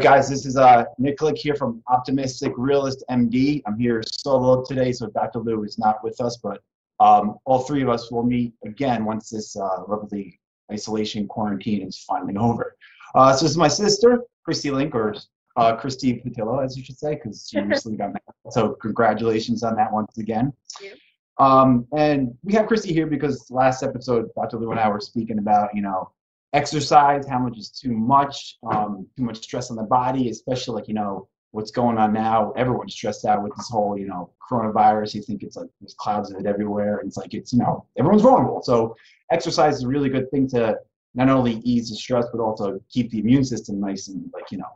guys, this is uh, Nick here from Optimistic Realist MD. I'm here solo today, so Dr. Lou is not with us, but um, all three of us will meet again once this uh, lovely isolation quarantine is finally over. Uh, so this is my sister, Christy Link, or uh, Christy Patillo, as you should say, because she recently got married. So congratulations on that once again. Um, and we have Christy here because last episode, Dr. Lou and I were speaking about, you know, exercise, how much is too much, um, too much stress on the body, especially like, you know, what's going on now. Everyone's stressed out with this whole, you know, coronavirus. You think it's like there's clouds of it everywhere. And it's like, it's, you know, everyone's vulnerable. So exercise is a really good thing to not only ease the stress, but also keep the immune system nice and like, you know,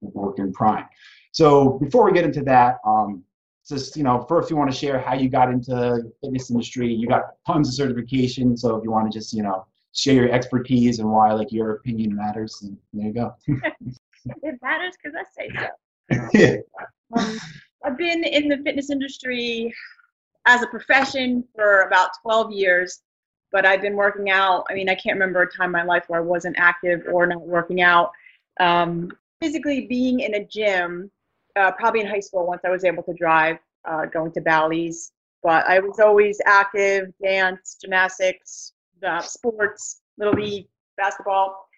working prime. So before we get into that, um, just, you know, first you want to share how you got into the fitness industry. You got tons of certifications. So if you want to just, you know, share your expertise and why like your opinion matters. And there you go. it matters because I say so. yeah. Um, I've been in the fitness industry as a profession for about 12 years, but I've been working out. I mean, I can't remember a time in my life where I wasn't active or not working out. Um, physically being in a gym, uh, probably in high school once I was able to drive, uh, going to Bally's. But I was always active, dance, gymnastics, uh, sports, little league, basketball.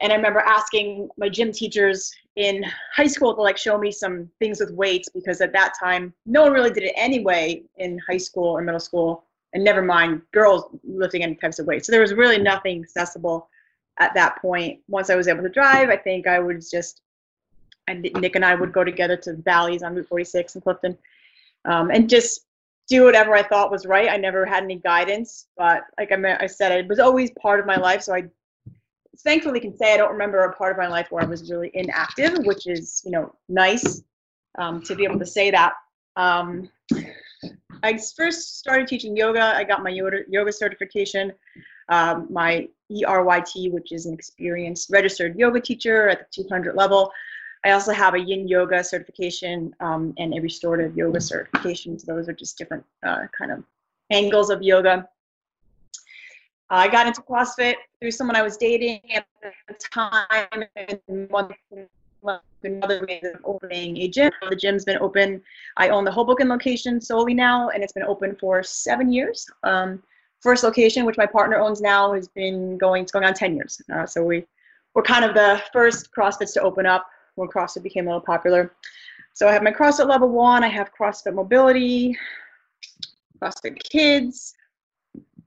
And I remember asking my gym teachers in high school to like show me some things with weights because at that time no one really did it anyway in high school or middle school, and never mind girls lifting any types of weights. So there was really nothing accessible at that point. Once I was able to drive, I think I was just and Nick and I would go together to Bally's on Route 46 in Clifton, um, and just do whatever I thought was right. I never had any guidance, but like I, I said, it was always part of my life. So I thankfully can say I don't remember a part of my life where I was really inactive, which is you know nice um, to be able to say that. Um, I first started teaching yoga. I got my yoga, yoga certification, um, my ERYT, which is an experienced registered yoga teacher at the 200 level. I also have a yin yoga certification um, and a restorative yoga certification. So those are just different uh, kind of angles of yoga. I got into CrossFit through someone I was dating at the time, and one another made them opening a gym. The gym's been open. I own the Hoboken location solely now, and it's been open for seven years. Um, first location, which my partner owns now, has been going. It's going on ten years. Uh, so we we're kind of the first CrossFits to open up when CrossFit became a little popular. So I have my CrossFit level one, I have CrossFit mobility, CrossFit kids.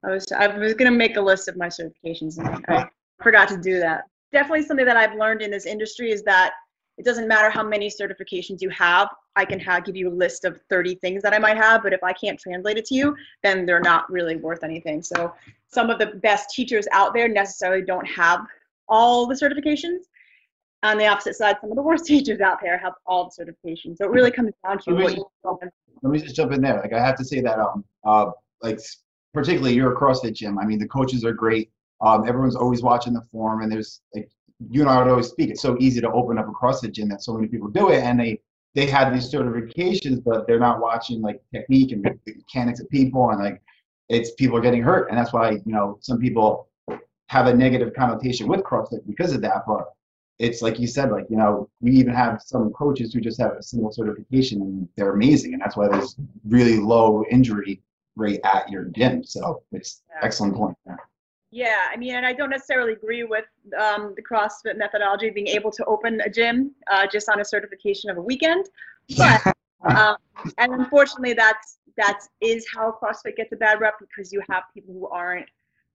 I was I was gonna make a list of my certifications and I forgot to do that. Definitely something that I've learned in this industry is that it doesn't matter how many certifications you have. I can have, give you a list of 30 things that I might have, but if I can't translate it to you, then they're not really worth anything. So some of the best teachers out there necessarily don't have all the certifications on the opposite side, some of the worst teachers out there have all the certifications. So it really comes down to let what you. Let me just jump in there. Like I have to say that, um, uh, like particularly you're a CrossFit gym. I mean, the coaches are great. Um, everyone's always watching the form, and there's like you and I would always speak. It's so easy to open up a CrossFit gym that so many people do it, and they they have these certifications, but they're not watching like technique and the mechanics of people, and like it's people are getting hurt, and that's why you know some people have a negative connotation with CrossFit because of that. But it's like you said, like, you know, we even have some coaches who just have a single certification and they're amazing. And that's why there's really low injury rate at your gym. So it's yeah. excellent point. Yeah. yeah, I mean, and I don't necessarily agree with um, the CrossFit methodology being able to open a gym uh, just on a certification of a weekend. But, um, and unfortunately, that's that is how CrossFit gets a bad rep because you have people who aren't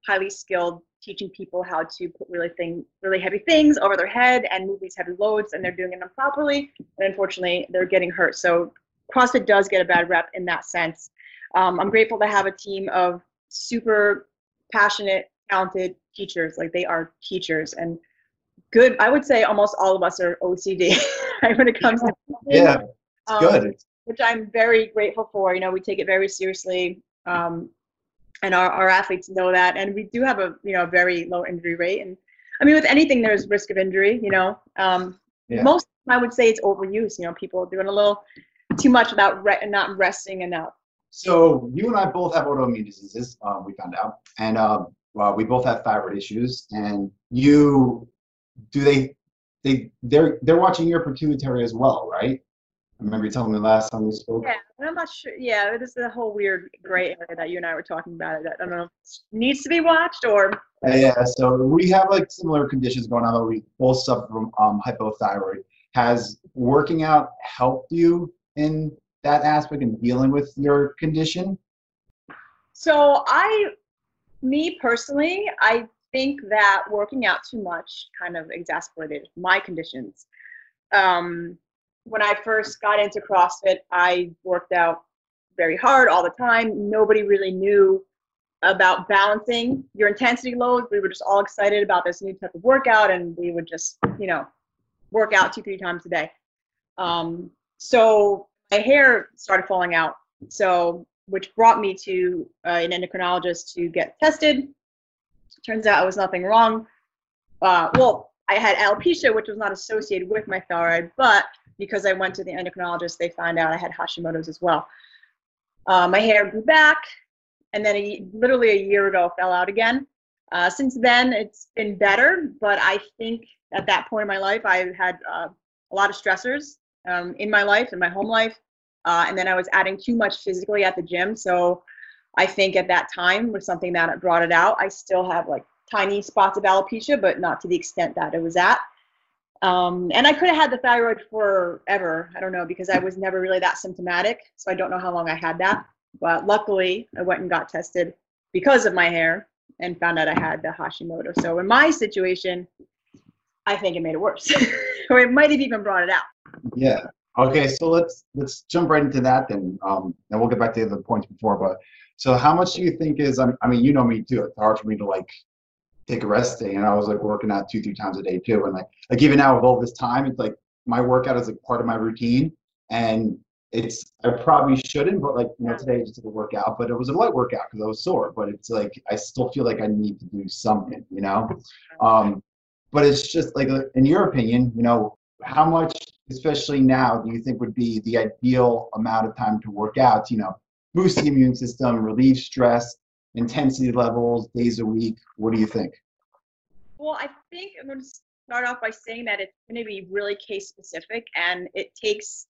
highly skilled teaching people how to put really thing really heavy things over their head and move these heavy loads and they're doing it improperly and unfortunately they're getting hurt. So crossfit does get a bad rep in that sense. Um, i'm grateful to have a team of super passionate talented teachers. Like they are teachers and good i would say almost all of us are ocd right when it comes to yeah. Um, good. which i'm very grateful for. You know we take it very seriously. Um, and our, our athletes know that. And we do have a you know very low injury rate. And i mean with anything there's risk of injury you know. Um, yeah. most i would say it's overuse you know people doing a little too much without re- not resting enough. So you and i both have autoimmune diseases um, we found out. And um, well, we both have thyroid issues. And you do they they they're they're watching your pituitary as well, right? I remember you telling me last time we spoke. Yeah, I'm not sure. Yeah, it is the whole weird gray area that you and I were talking about. That I don't know if it needs to be watched or. Yeah, so we have like similar conditions going on. Though we both suffer from um, hypothyroid. Has working out helped you in that aspect and dealing with your condition? So I, me personally, I think that working out too much kind of exacerbated my conditions. Um, when I first got into CrossFit, I worked out very hard all the time. Nobody really knew about balancing your intensity loads. We were just all excited about this new type of workout, and we would just, you know, work out two, three times a day. Um, so my hair started falling out. So, which brought me to uh, an endocrinologist to get tested. Turns out it was nothing wrong. Uh, well, I had alopecia, which was not associated with my thyroid, but because I went to the endocrinologist, they found out I had Hashimoto's as well. Uh, my hair grew back, and then a, literally a year ago fell out again. Uh, since then, it's been better, but I think at that point in my life, I had uh, a lot of stressors um, in my life, in my home life, uh, and then I was adding too much physically at the gym. So I think at that time was something that brought it out. I still have like tiny spots of alopecia, but not to the extent that it was at. Um, and I could have had the thyroid forever. I don't know because I was never really that symptomatic. So I don't know how long I had that. But luckily, I went and got tested because of my hair and found out I had the Hashimoto. So in my situation, I think it made it worse, or it might have even brought it out. Yeah. Okay. So let's let's jump right into that then. Um, and we'll get back to the points before. But so how much do you think is? I mean, you know me too. It's hard for me to like take a rest day, and I was like working out two, three times a day too. And like, like even now with all this time, it's like my workout is like part of my routine, and it's I probably shouldn't, but like you know today I just did a workout, but it was a light workout because I was sore. But it's like I still feel like I need to do something, you know. Um, but it's just like in your opinion, you know, how much, especially now, do you think would be the ideal amount of time to work out? You know, boost the immune system, relieve stress, intensity levels, days a week? What do you think? Well, I think I'm going to start off by saying that it's going to be really case specific and it takes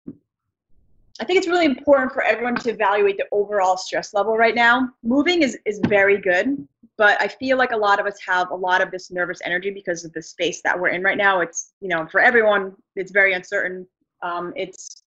I think it's really important for everyone to evaluate the overall stress level right now. Moving is, is very good, but I feel like a lot of us have a lot of this nervous energy because of the space that we're in right now. It's, you know, for everyone, it's very uncertain. Um, it's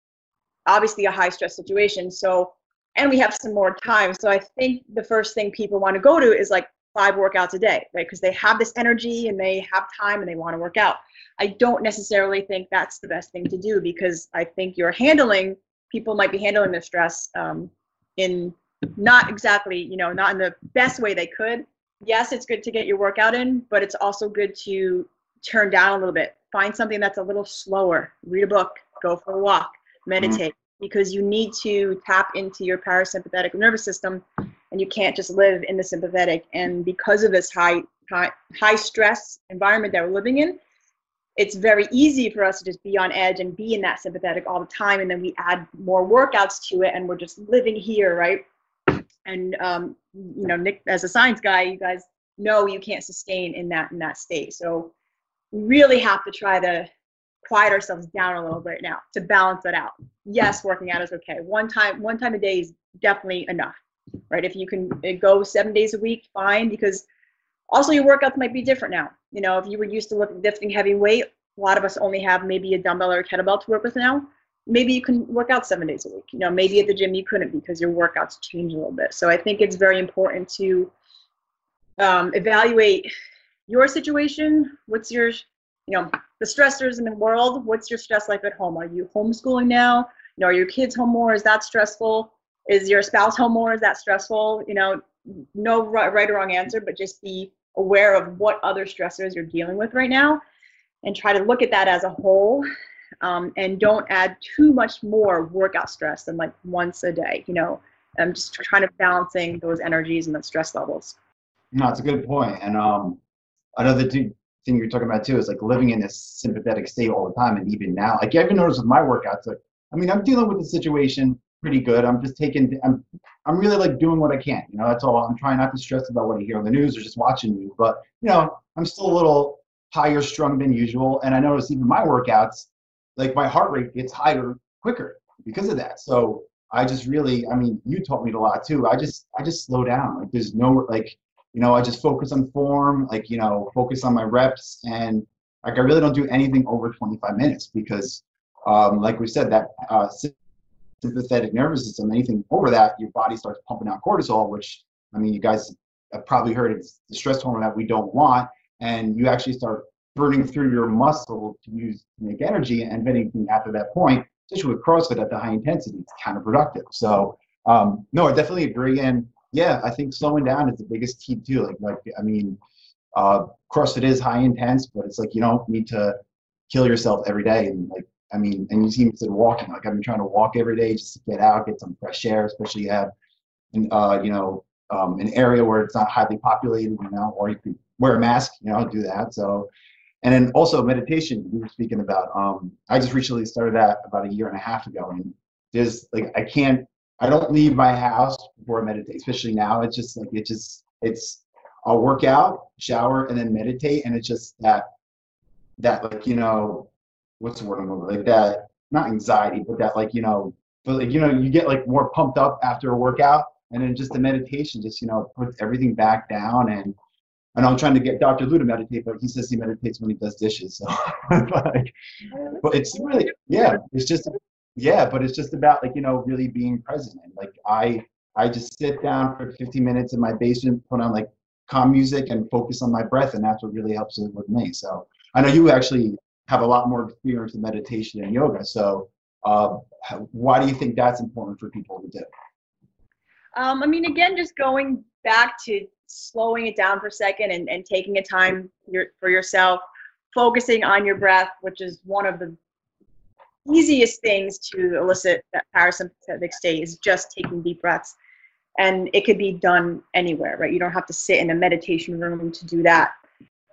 obviously a high stress situation. So and we have some more time. So I think the first thing people want to go to is like five workouts a day, right? Because they have this energy and they have time and they want to work out. I don't necessarily think that's the best thing to do because I think you're handling people might be handling their stress um, in not exactly, you know, not in the best way they could. Yes, it's good to get your workout in, but it's also good to turn down a little bit. Find something that's a little slower. Read a book, go for a walk, meditate because you need to tap into your parasympathetic nervous system and you can't just live in the sympathetic. And because of this high high, high stress environment that we're living in it's very easy for us to just be on edge and be in that sympathetic all the time. And then we add more workouts to it and we're just living here right? And um, you know nick as a science guy you guys know you can't sustain in that in that state. So we really have to try to quiet ourselves down a little bit now to balance it out. Yes, working out is okay. One time, one time a day is definitely enough, right? If you can uh, go seven days a week, fine. Because also your workouts might be different now. You know, if you were used to lifting heavy weight, a lot of us only have maybe a dumbbell or a kettlebell to work with now. Maybe you can work out seven days a week. You know, maybe at the gym you couldn't because your workouts change a little bit. So I think it's very important to um, evaluate your situation. What's your you know, the stressors in the world, what's your stress life at home? Are you homeschooling now? You know, are your kids home more? Is that stressful? Is your spouse home more? Is that stressful? You know, no right or wrong answer, but just be aware of what other stressors you're dealing with right now and try to look at that as a whole um, and don't add too much more workout stress than like once a day you know i'm just trying to balancing those energies and the stress levels no it's a good point and um another thing you're talking about too is like living in this sympathetic state all the time. And even now, like you even notice with my workouts, like, I mean, I'm dealing with the situation pretty good. I'm just taking, I'm, I'm really like doing what I can. You know, that's all. I'm trying not to stress about what I hear on the news or just watching you. But you know, I'm still a little higher strung than usual. And I notice even my workouts, like my heart rate gets higher quicker because of that. So I just really, I mean, you taught me a lot too. I just, I just slow down. Like there's no, like, you know, I just focus on form, like, you know, focus on my reps. And like, I really don't do anything over 25 minutes because, um, like we said, that uh, sympathetic nervous system, anything over that, your body starts pumping out cortisol, which, I mean, you guys have probably heard it's the stress hormone that we don't want. And you actually start burning through your muscle to use to make energy. And anything after that point, especially with CrossFit at the high intensity, it's counterproductive. So um, no, I definitely agree. And yeah, I think slowing down is the biggest key too. Like, like I mean, uh, course it is high intense, but it's like you don't need to kill yourself every day. And like, I mean, and you see me said walking. Like I've been trying to walk every day just to get out, get some fresh air, especially you have, uh, you know, um, an area where it's not highly populated, you know, or you can wear a mask, you know, do that. So and then also meditation we were speaking about um, i just recently started that about a year and a half ago and there's like i can't i don't leave my house before i meditate especially now it's just like it just it's i'll work out shower and then meditate and it's just that that like you know what's the word i'm looking like that not anxiety but that like you know but like you know you get like more pumped up after a workout and then just the meditation just you know puts everything back down and know I'm trying to get Dr. Lou to meditate, but he says he meditates when he does dishes. So, but, but it's really, yeah, it's just, yeah, but it's just about like you know really being present. Like I, I just sit down for 15 minutes in my basement, put on like calm music, and focus on my breath, and that's what really helps with me. So I know you actually have a lot more experience in meditation and yoga. So uh, why do you think that's important for people to do? Um, I mean, again, just going back to slowing it down for a second and, and taking a time for yourself, focusing on your breath, which is one of the easiest things to elicit that parasympathetic state is just taking deep breaths. And it could be done anywhere, right? You don't have to sit in a meditation room to do that.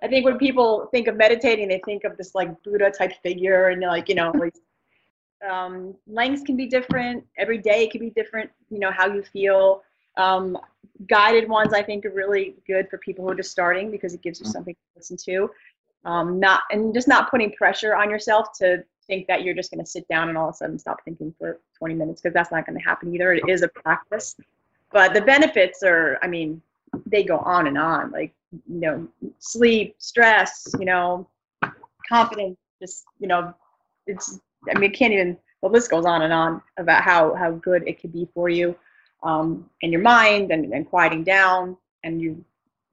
I think when people think of meditating, they think of this like Buddha type figure and like, you know, like, um, lengths can be different. Every day it can be different, you know, how you feel. Um, guided ones I think are really good for people who are just starting because it gives you mm. something to listen to. Um, not and just not putting pressure on yourself to think that you're just going to sit down and all of a sudden stop thinking for 20 minutes because that's not going to happen either. It is a practice, but the benefits are, I mean, they go on and on. Like you know, sleep, stress, you know, confidence. Just you know, it's. I mean, it can't even. The list goes on and on about how how good it could be for you um, in your mind and, and quieting down and you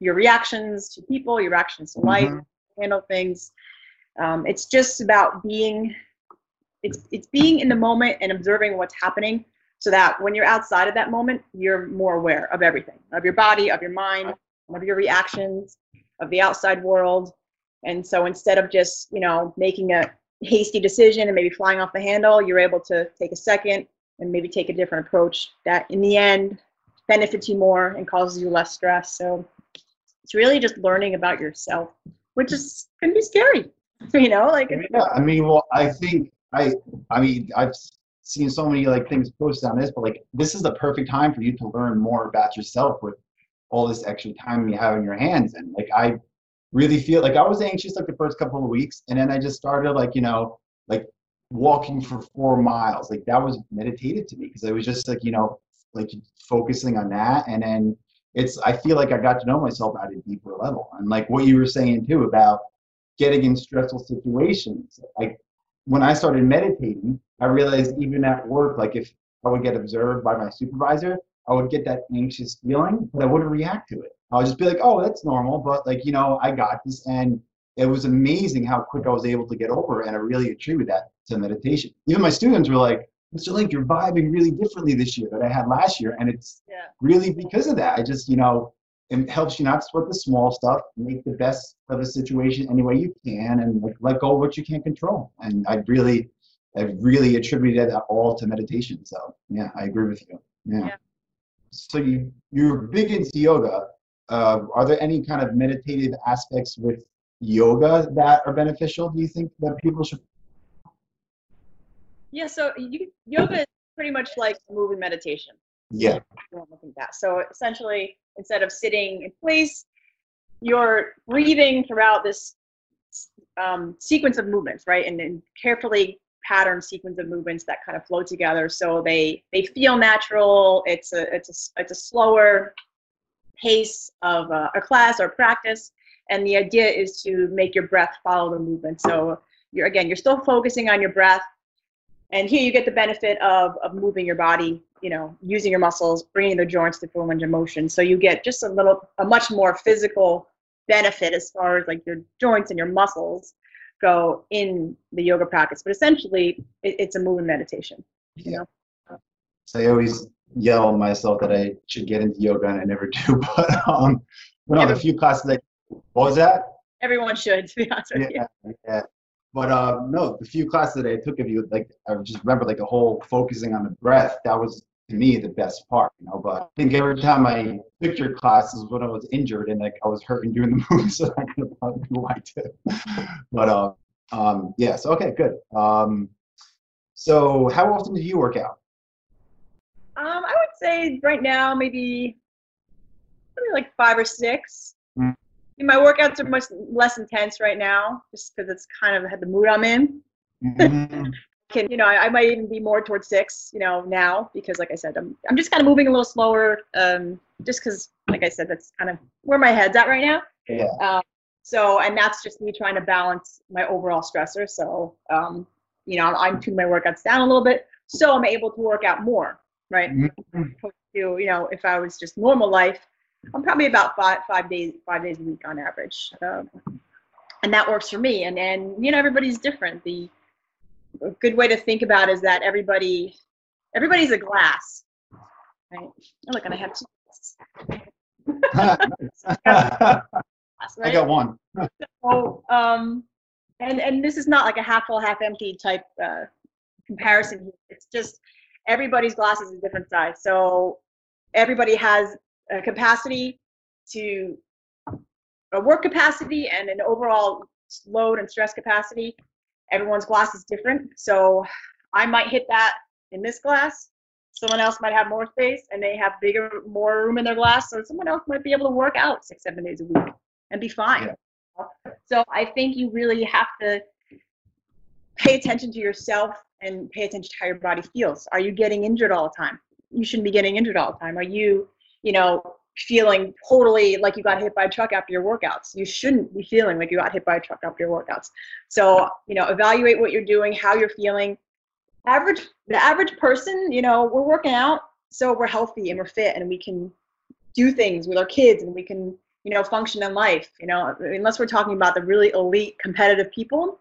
your reactions to people, your reactions to life, mm-hmm. handle things. Um, it's just about being it's it's being in the moment and observing what's happening so that when you're outside of that moment, you're more aware of everything, of your body, of your mind, of your reactions, of the outside world. And so instead of just, you know, making a hasty decision and maybe flying off the handle, you're able to take a second, and maybe take a different approach that in the end benefits you more and causes you less stress. So it's really just learning about yourself, which is can be scary. You know, like yeah. I mean, well, I think I, I mean, I've seen so many like things posted on this, but like this is the perfect time for you to learn more about yourself with all this extra time you have in your hands. And like I really feel like I was anxious like the first couple of weeks, and then I just started like you know like walking for four miles. Like that was meditative to me because I was just like, you know, like focusing on that. And then it's, I feel like I got to know myself at a deeper level. And like what you were saying too about getting in stressful situations. Like when I started meditating, I realized even at work, like if I would get observed by my supervisor, I would get that anxious feeling, but I wouldn't react to it. I would just be like, oh, that's normal, but like, you know, I got this. And it was amazing how quick I was able to get over it. And I really attribute that to meditation. Even my students were like, Mr. Link, you're vibing really differently this year than I had last year. And it's yeah. really because of that. I just, you know, it helps you not sweat the small stuff, make the best of the situation any way you can, and like let go of what you can't control. And I really, I really attributed that all to meditation. So yeah, I agree with you. Yeah. yeah. So you you're big into yoga. Uh, are there any kind of meditative aspects with yoga that are beneficial? Do you think that people should yeah, so you, yoga is pretty much like moving meditation. Yeah. That. So essentially, instead of sitting in place, you're breathing throughout this um, sequence of movements, right? And, and carefully pattern sequence of movements that kind of flow together so they they feel natural. It's a it's a it's a slower pace of a, a class or practice. And the idea is to make your breath follow the movement. So you're again you're still focusing on your breath and here you get the benefit of, of moving your body you know using your muscles bringing the joints to full range of motion. So you get just a little a much more physical benefit as far as like your joints and your muscles go in the yoga practice. But essentially it, it's a moving meditation you know? So i always yell at myself that i should get into yoga and i never do but um one of the few classes that what was that? Everyone should to be honest with yeah, you. yeah but uh, no, the few classes that I took of you, like I just remember like the whole focusing on the breath. That was to me the best part, you know. But I think every time I took your classes when I was injured and like I was hurting doing the moves, so I could probably why too. But uh, um, yes, yeah, so, okay, good. Um, so how often do you work out? Um, I would say right now maybe maybe like five or 6 mm my workouts are much less intense right now, just because it's kind of had the mood I'm in. Mm-hmm. Can you know I, I, might even be more towards six, you know, now because like I said, I'm I'm just kind of moving a little slower, um, just because like I said, that's kind of where my head's at right now. Yeah. Um, so and that's just me trying to balance my overall stressor. So um, you know, I'm tuning my workouts down a little bit, so I'm able to work out more, right? Mm-hmm. To you know, if I was just normal life, I'm probably about five five days five days a week on average, um, and that works for me. And and you know everybody's different. The a good way to think about is that everybody everybody's a glass, right? Oh, look, and I have two. I got one. so, um, and and this is not like a half full, half empty type uh, comparison. It's just everybody's glass is a different size. So everybody has a capacity to a work capacity and an overall load and stress capacity. Everyone's glass is different. So I might hit that in this glass. Someone else might have more space and they have bigger, more room in their glass. So someone else might be able to work out six, seven days a week and be fine. Yeah. So I think you really have to pay attention to yourself and pay attention to how your body feels. Are you getting injured all the time? You shouldn't be getting injured all the time. Are you you know, feeling totally like you got hit by a truck after your workouts. You shouldn't be feeling like you got hit by a truck after your workouts. So, you know, evaluate what you're doing, how you're feeling. Average the average person, you know, we're working out so we're healthy and we're fit and we can do things with our kids and we can, you know, function in life, you know, unless we're talking about the really elite competitive people,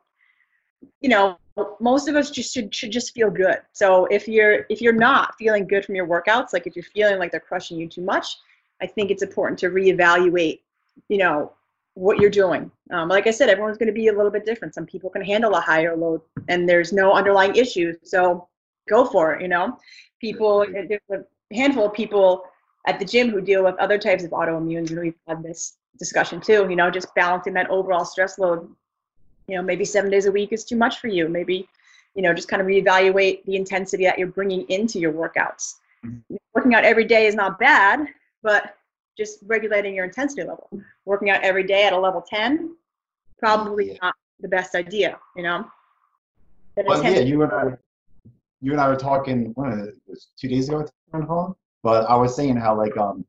you know, most of us just should, should just feel good. So if you're if you're not feeling good from your workouts, like if you're feeling like they're crushing you too much, I think it's important to reevaluate, you know, what you're doing. Um, like I said, everyone's going to be a little bit different. Some people can handle a higher load, and there's no underlying issues. So go for it. You know, people there's a handful of people at the gym who deal with other types of autoimmunes, and we've had this discussion too. You know, just balancing that overall stress load you know maybe seven days a week is too much for you. Maybe you know just kind of reevaluate the intensity that you're bringing into your workouts. Mm-hmm. working out every day is not bad but just regulating your intensity level. Working out every day at a level 10 probably yeah. not the best idea you know? Well, yeah you and i you and i were talking what it was two days ago on the phone but i was saying how like um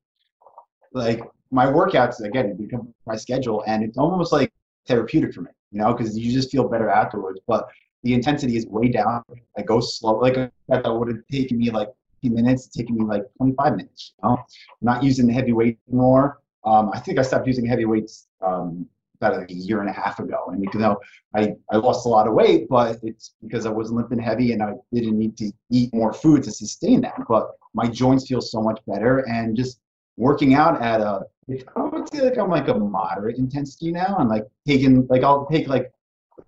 like my workouts again become my schedule and it's almost like therapeutic for me you know, because you just feel better afterwards. But the intensity is way down. I go slow. Like that would have taken me like 15 minutes, it's taking me like 25 minutes. You know? Not using the heavy weight anymore. Um, I think I stopped using heavy weights um, about like a year and a half ago. And you know, I, I lost a lot of weight, but it's because I wasn't lifting heavy and I didn't need to eat more food to sustain that. But my joints feel so much better and just working out at a I would say like I'm like a moderate intensity now. I'm like taking like I'll take like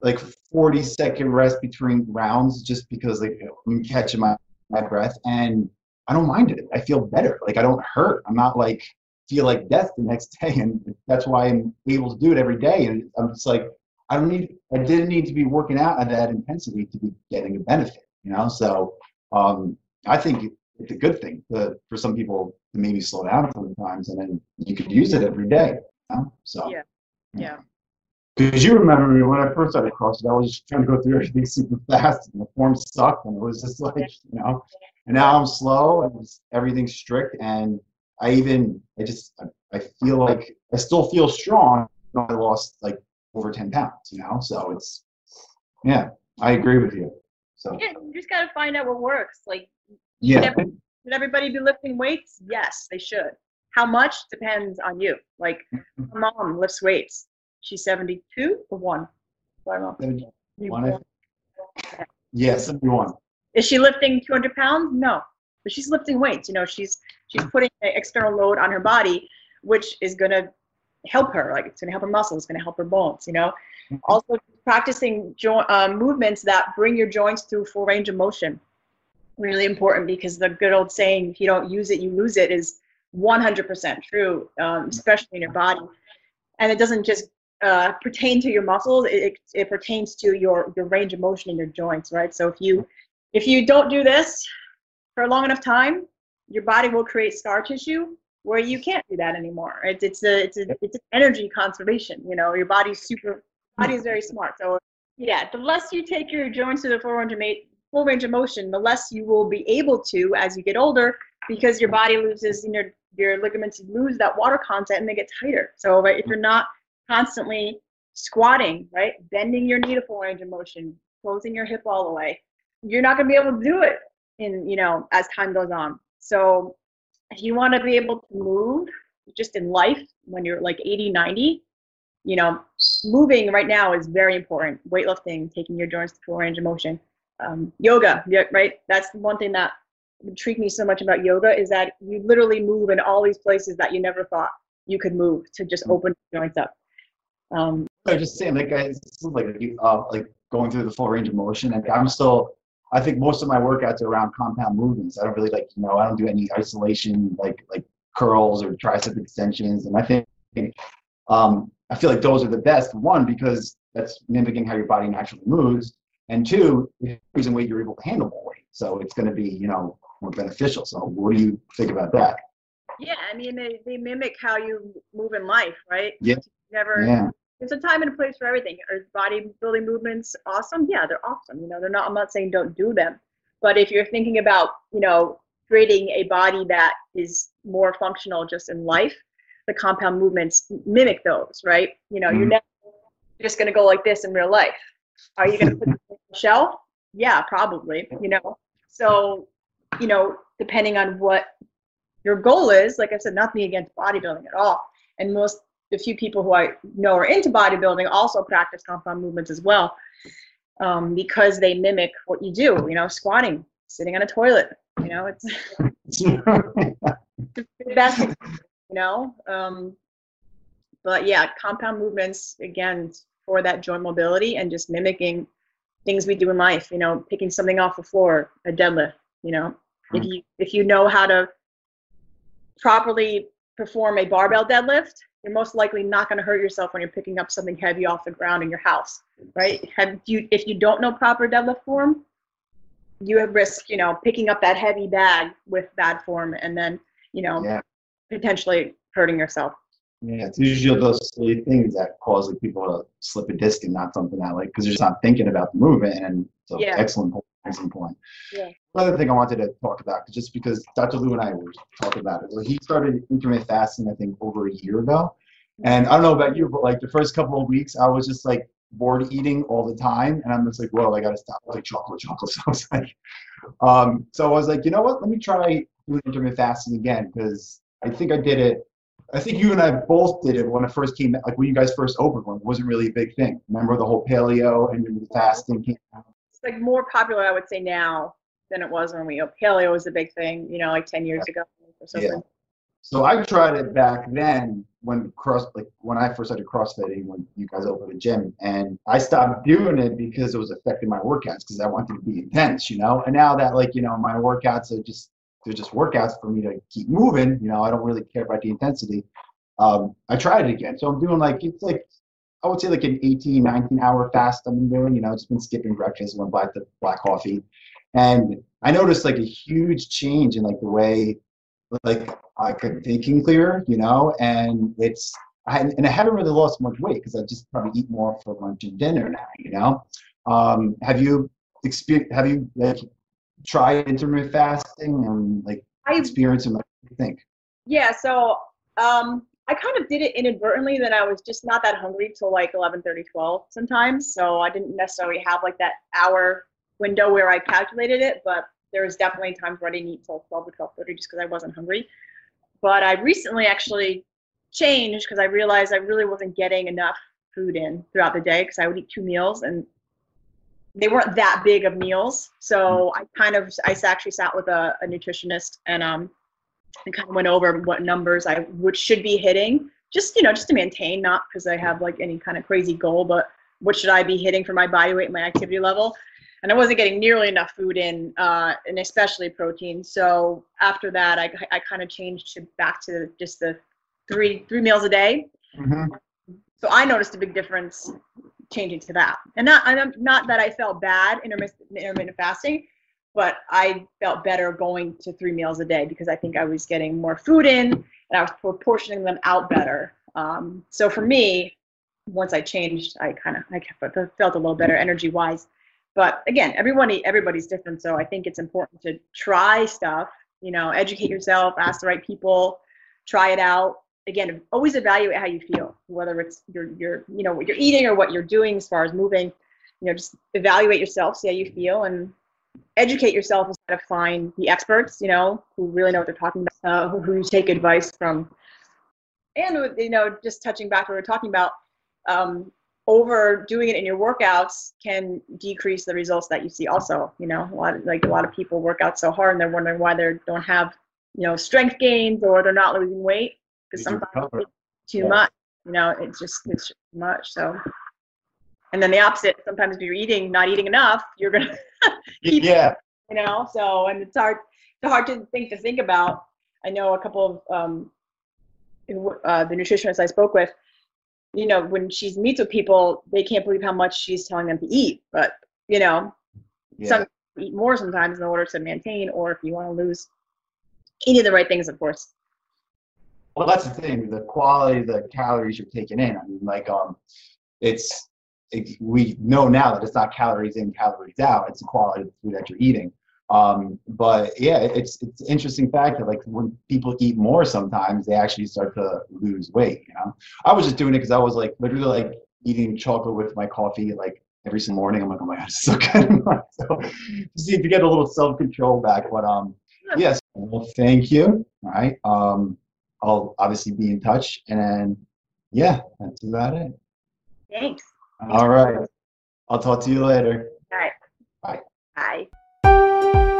like 40 second rest between rounds just because like I'm catching my, my breath and I don't mind it. I feel better. Like I don't hurt. I'm not like feel like death the next day and that's why I'm able to do it every day. And I'm just like I don't need I didn't need to be working out at that intensity to be getting a benefit, you know? So um I think it's a good thing to, for some people maybe slow down a couple times and then you could use it every day. You know? So yeah, yeah. Because you remember me when I first started CrossFit, I was just trying to go through everything super fast, and the form sucked, and it was just like, you know. And now I'm slow, and everything's strict, and I even, I just, I feel like I still feel strong. I lost like over 10 pounds, you know. So it's, yeah, I agree with you. So yeah, you just gotta find out what works. Like, yeah. Should everybody be lifting weights? Yes, they should. How much depends on you. Like, my mom lifts weights. She's 72 or one? One, yeah, 71. Is she lifting 200 pounds? No, but she's lifting weights. You know, she's she's putting an external load on her body, which is gonna help her. Like it's gonna help her muscles, it's gonna help her bones. You know, mm-hmm. also practicing jo- uh, movements that bring your joints through full range of motion. Really important because the good old saying, "If you don't use it, you lose it," is 100% true, um, especially in your body. And it doesn't just uh, pertain to your muscles; it, it, it pertains to your your range of motion in your joints, right? So if you if you don't do this for a long enough time, your body will create scar tissue where you can't do that anymore. It's it's a it's a it's an energy conservation. You know, your body's super body is very smart. So yeah, the less you take your joints to the full range of full range of motion, the less you will be able to as you get older because your body loses you know your ligaments lose that water content and they get tighter. So right, if you're not constantly squatting, right, bending your knee to full range of motion, closing your hip all the way, you're not going to be able to do it in you know as time goes on. So if you want to be able to move just in life when you're like 80, 90, you know, moving right now is very important. Weightlifting, taking your joints to full range of motion. Um, yoga, right? That's one thing that intrigued me so much about yoga is that you literally move in all these places that you never thought you could move to just mm. open joints up. Um, I was just saying, like, like uh, like going through the full range of motion, and I'm still I think most of my workouts are around compound movements. I don't really like, you know, I don't do any isolation like like curls or tricep extensions. And I think um, I feel like those are the best. One because that's mimicking how your body naturally moves, and two, using weight you're able to handle more weight. So it's going to be, you know, more beneficial. So what do you think about that? Yeah, I mean they, they mimic how you move in life, right? Yeah. Never yeah there's a time and a place for everything. Are bodybuilding movements awesome? Yeah, they're awesome. You know, they're not. I'm not saying don't do them, but if you're thinking about, you know, creating a body that is more functional just in life, the compound movements mimic those, right? You know, mm-hmm. you're never just going to go like this in real life. Are you going to put it on the shelf? Yeah, probably. You know, so you know, depending on what your goal is, like I said, nothing against bodybuilding at all. And most the few people who I know are into bodybuilding also practice compound movements as well um, because they mimic what you do, you know, squatting, sitting on a toilet, you know, it's the best, you know. Um, but yeah, compound movements, again, for that joint mobility and just mimicking things we do in life, you know, picking something off the floor, a deadlift, you know, if mm-hmm. you if you know how to properly perform a barbell deadlift, you're most likely not going to hurt yourself when you're picking up something heavy off the ground in your house, right? Have you, if you don't know proper deadlift form, you have risk, you know, picking up that heavy bag with bad form and then, you know, yeah. potentially hurting yourself. Yeah, it's usually those silly things that cause like, people to slip a disc and not something that like because they're just not thinking about the movement. And so, yeah. excellent point. Excellent point. Yeah. Another thing I wanted to talk about, just because Dr. Lou and I were talking about it, well, he started intermittent fasting, I think, over a year ago. And I don't know about you, but like the first couple of weeks, I was just like bored eating all the time. And I'm just like, whoa, I got to stop. like chocolate, chocolate. So I was like, um, so I was like, you know what? Let me try intermittent fasting again because I think I did it. I think you and I both did it when it first came, like when you guys first opened one. It wasn't really a big thing. Remember the whole paleo and the fasting came out? It's like more popular, I would say, now than it was when we paleo was a big thing, you know, like 10 years ago or something. Yeah. So I tried it back then when cross like when I first started CrossFitting when you guys opened a gym, and I stopped doing it because it was affecting my workouts because I wanted to be intense, you know. And now that like you know my workouts are just they're just workouts for me to keep moving, you know. I don't really care about the intensity. Um, I tried it again, so I'm doing like it's like I would say like an 18, 19 hour fast I've been doing. You know, just been skipping breakfast, went back to black coffee, and I noticed like a huge change in like the way like I could thinking clearer, you know, and it's I and I haven't really lost much weight because I just probably eat more for lunch and dinner now. You know, um, have you experienced? Have you like tried intermittent fasting and like I experience and what you think? Yeah, so um, I kind of did it inadvertently. that I was just not that hungry till like 11, 30, 12 sometimes. So I didn't necessarily have like that hour window where I calculated it, but there was definitely times where I didn't eat till 12 or 12:30 just because I wasn't hungry. But I recently actually changed because I realized I really wasn't getting enough food in throughout the day because I would eat two meals and they weren't that big of meals. So I kind of I actually sat with a, a nutritionist and um and kind of went over what numbers I would should be hitting, just you know, just to maintain, not because I have like any kind of crazy goal, but what should I be hitting for my body weight, and my activity level. And I wasn't getting nearly enough food in, uh, and especially protein. So after that, I, I kind of changed to back to just the three three meals a day. Mm-hmm. So I noticed a big difference changing to that. And not I'm not that I felt bad intermittent, intermittent fasting, but I felt better going to three meals a day because I think I was getting more food in and I was proportioning them out better. Um, so for me, once I changed, I kind of I felt a little better energy wise. But again, everybody everybody's different, so I think it's important to try stuff. You know, educate yourself, ask the right people, try it out. Again, always evaluate how you feel, whether it's you're you're you know what you're eating or what you're doing as far as moving. You know, just evaluate yourself, see how you feel, and educate yourself instead of find the experts. You know, who really know what they're talking about, uh, who, you take advice from. And you know, just touching back to what we are talking about, um, overdoing it in your workouts can decrease the results that you see also you know a lot of, like a lot of people work out so hard and they're wondering why they don't have you know strength gains or they're not losing weight because sometimes it's too Yeah. much you know it's just it's just too much so and then the opposite sometimes if you're eating not eating enough you're gonna Keep- Yeah. you know so and it's hard it's hard to think to think about i know a couple of um uh, the nutritionists i spoke with you know when she meets with people they can't believe how much she's telling them to eat but you know Yeah. some eat more sometimes in order to maintain or if you want to lose eating the right things of course Well, that's the thing. The quality, of the calories you're taking in. I mean, like, um, it's it, we know now that it's not calories in, calories out. It's the quality of the food that you're eating. Um, but yeah, it's it's an interesting fact that like when people eat more, sometimes they actually start to lose weight. You know, I was just doing it because I was like literally like eating chocolate with my coffee like every single morning. I'm like, oh my god, it's so good. so to see if you get a little self control back. But um, yes, well, thank you. All right. Um, I'll obviously be in touch, and yeah, that's about it. thanks All right. I'll talk to you later. all right Bye. bye